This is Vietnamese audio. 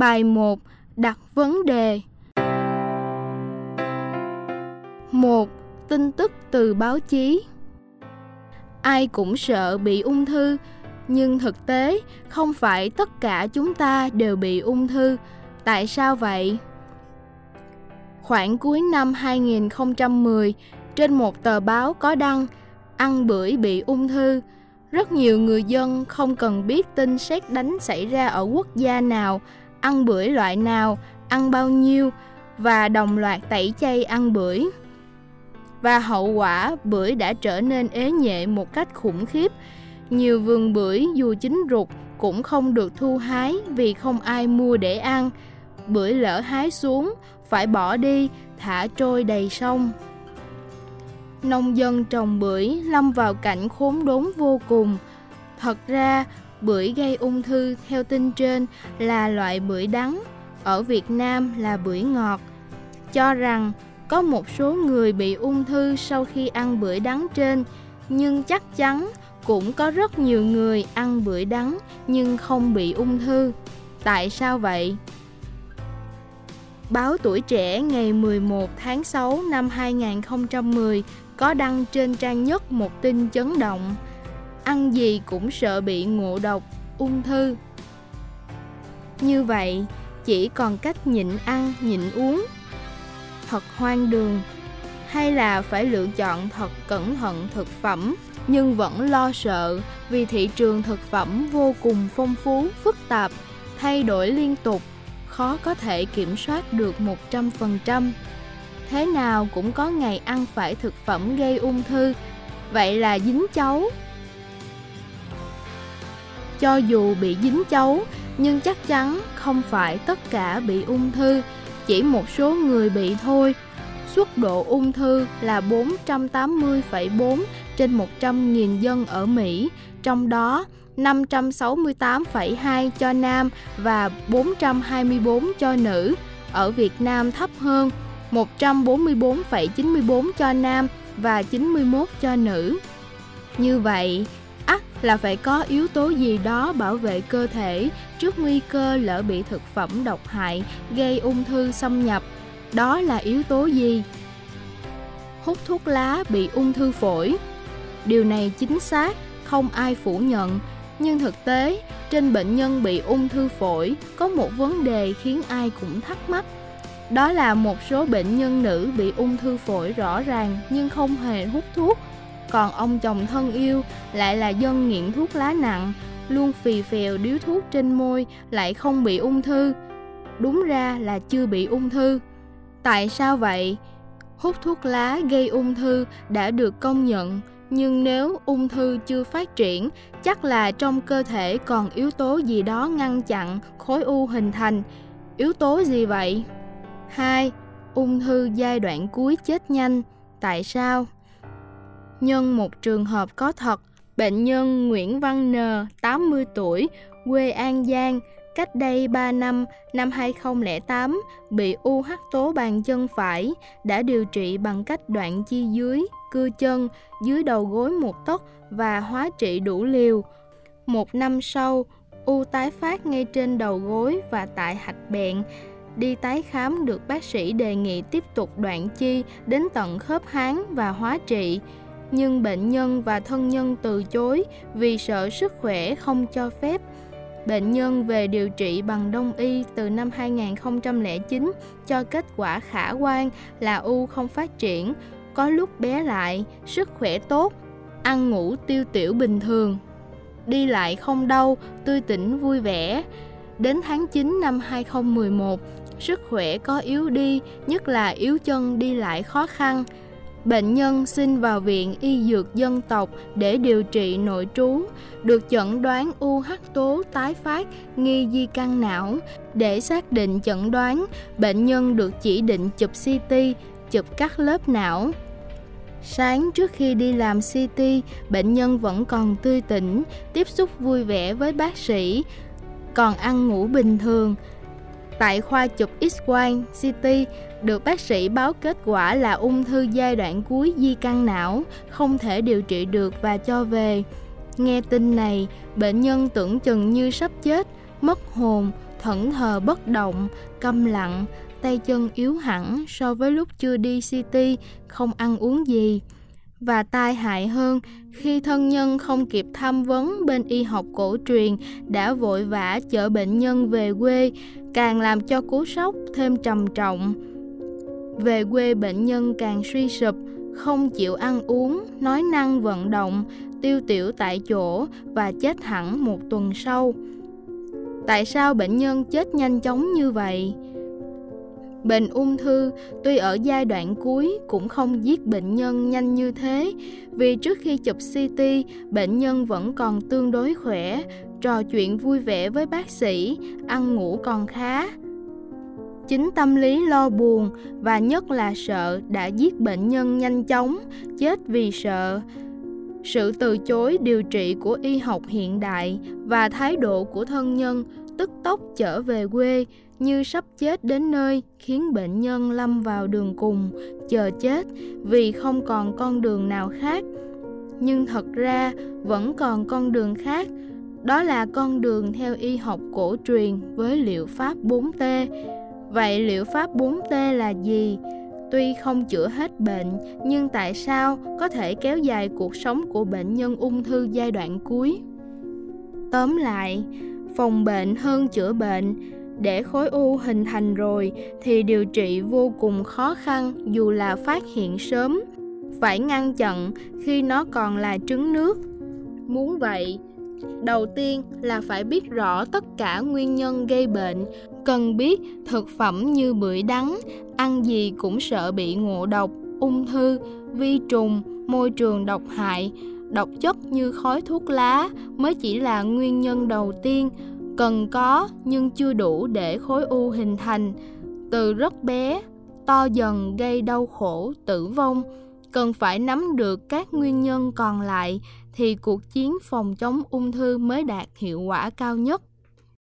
Bài 1. Đặt vấn đề 1. Tin tức từ báo chí Ai cũng sợ bị ung thư, nhưng thực tế không phải tất cả chúng ta đều bị ung thư. Tại sao vậy? Khoảng cuối năm 2010, trên một tờ báo có đăng ăn bưởi bị ung thư. Rất nhiều người dân không cần biết tin xét đánh xảy ra ở quốc gia nào, ăn bưởi loại nào, ăn bao nhiêu và đồng loạt tẩy chay ăn bưởi. Và hậu quả bưởi đã trở nên ế nhệ một cách khủng khiếp. Nhiều vườn bưởi dù chín ruột cũng không được thu hái vì không ai mua để ăn. Bưởi lỡ hái xuống, phải bỏ đi, thả trôi đầy sông. Nông dân trồng bưởi lâm vào cảnh khốn đốn vô cùng. Thật ra, bưởi gây ung thư theo tin trên là loại bưởi đắng, ở Việt Nam là bưởi ngọt. Cho rằng có một số người bị ung thư sau khi ăn bưởi đắng trên, nhưng chắc chắn cũng có rất nhiều người ăn bưởi đắng nhưng không bị ung thư. Tại sao vậy? Báo Tuổi Trẻ ngày 11 tháng 6 năm 2010 có đăng trên trang nhất một tin chấn động. Ăn gì cũng sợ bị ngộ độc, ung thư. Như vậy, chỉ còn cách nhịn ăn, nhịn uống. Thật hoang đường. Hay là phải lựa chọn thật cẩn thận thực phẩm nhưng vẫn lo sợ vì thị trường thực phẩm vô cùng phong phú, phức tạp, thay đổi liên tục, khó có thể kiểm soát được 100% thế nào cũng có ngày ăn phải thực phẩm gây ung thư vậy là dính chấu cho dù bị dính chấu nhưng chắc chắn không phải tất cả bị ung thư chỉ một số người bị thôi suất độ ung thư là 480,4 trên 100.000 dân ở Mỹ, trong đó 568,2 cho nam và 424 cho nữ. Ở Việt Nam thấp hơn 144,94 cho nam và 91 cho nữ. Như vậy, là phải có yếu tố gì đó bảo vệ cơ thể trước nguy cơ lỡ bị thực phẩm độc hại gây ung thư xâm nhập. Đó là yếu tố gì? Hút thuốc lá bị ung thư phổi. Điều này chính xác, không ai phủ nhận, nhưng thực tế, trên bệnh nhân bị ung thư phổi có một vấn đề khiến ai cũng thắc mắc đó là một số bệnh nhân nữ bị ung thư phổi rõ ràng nhưng không hề hút thuốc. Còn ông chồng thân yêu lại là dân nghiện thuốc lá nặng, luôn phì phèo điếu thuốc trên môi lại không bị ung thư. Đúng ra là chưa bị ung thư. Tại sao vậy? Hút thuốc lá gây ung thư đã được công nhận, nhưng nếu ung thư chưa phát triển, chắc là trong cơ thể còn yếu tố gì đó ngăn chặn khối u hình thành. Yếu tố gì vậy? 2. Ung thư giai đoạn cuối chết nhanh. Tại sao? Nhân một trường hợp có thật, bệnh nhân Nguyễn Văn N, 80 tuổi, quê An Giang, cách đây 3 năm, năm 2008, bị u hắc tố bàn chân phải, đã điều trị bằng cách đoạn chi dưới, cưa chân, dưới đầu gối một tấc và hóa trị đủ liều. Một năm sau, u tái phát ngay trên đầu gối và tại hạch bẹn, đi tái khám được bác sĩ đề nghị tiếp tục đoạn chi đến tận khớp háng và hóa trị nhưng bệnh nhân và thân nhân từ chối vì sợ sức khỏe không cho phép. Bệnh nhân về điều trị bằng đông y từ năm 2009 cho kết quả khả quan là u không phát triển, có lúc bé lại, sức khỏe tốt, ăn ngủ tiêu tiểu bình thường, đi lại không đau, tươi tỉnh vui vẻ. Đến tháng 9 năm 2011, sức khỏe có yếu đi, nhất là yếu chân đi lại khó khăn. Bệnh nhân xin vào viện y dược dân tộc để điều trị nội trú, được chẩn đoán u hắc tố tái phát nghi di căn não. Để xác định chẩn đoán, bệnh nhân được chỉ định chụp CT, chụp các lớp não. Sáng trước khi đi làm CT, bệnh nhân vẫn còn tươi tỉnh, tiếp xúc vui vẻ với bác sĩ, còn ăn ngủ bình thường. Tại khoa chụp X-quang CT, được bác sĩ báo kết quả là ung thư giai đoạn cuối di căn não, không thể điều trị được và cho về. Nghe tin này, bệnh nhân tưởng chừng như sắp chết, mất hồn, thẫn thờ bất động, câm lặng, tay chân yếu hẳn so với lúc chưa đi CT, không ăn uống gì. Và tai hại hơn, khi thân nhân không kịp tham vấn bên y học cổ truyền đã vội vã chở bệnh nhân về quê, càng làm cho cú sốc thêm trầm trọng. Về quê bệnh nhân càng suy sụp, không chịu ăn uống, nói năng vận động, tiêu tiểu tại chỗ và chết hẳn một tuần sau. Tại sao bệnh nhân chết nhanh chóng như vậy? Bệnh ung thư tuy ở giai đoạn cuối cũng không giết bệnh nhân nhanh như thế vì trước khi chụp CT, bệnh nhân vẫn còn tương đối khỏe, trò chuyện vui vẻ với bác sĩ, ăn ngủ còn khá. Chính tâm lý lo buồn và nhất là sợ đã giết bệnh nhân nhanh chóng, chết vì sợ. Sự từ chối điều trị của y học hiện đại và thái độ của thân nhân tức tốc trở về quê như sắp chết đến nơi khiến bệnh nhân lâm vào đường cùng chờ chết vì không còn con đường nào khác nhưng thật ra vẫn còn con đường khác đó là con đường theo y học cổ truyền với liệu pháp 4T. Vậy liệu pháp 4T là gì? Tuy không chữa hết bệnh, nhưng tại sao có thể kéo dài cuộc sống của bệnh nhân ung thư giai đoạn cuối? Tóm lại, phòng bệnh hơn chữa bệnh. Để khối u hình thành rồi thì điều trị vô cùng khó khăn dù là phát hiện sớm. Phải ngăn chặn khi nó còn là trứng nước. Muốn vậy, đầu tiên là phải biết rõ tất cả nguyên nhân gây bệnh, cần biết thực phẩm như bưởi đắng, ăn gì cũng sợ bị ngộ độc, ung thư, vi trùng, môi trường độc hại độc chất như khói thuốc lá mới chỉ là nguyên nhân đầu tiên, cần có nhưng chưa đủ để khối u hình thành. Từ rất bé, to dần gây đau khổ, tử vong. Cần phải nắm được các nguyên nhân còn lại thì cuộc chiến phòng chống ung thư mới đạt hiệu quả cao nhất.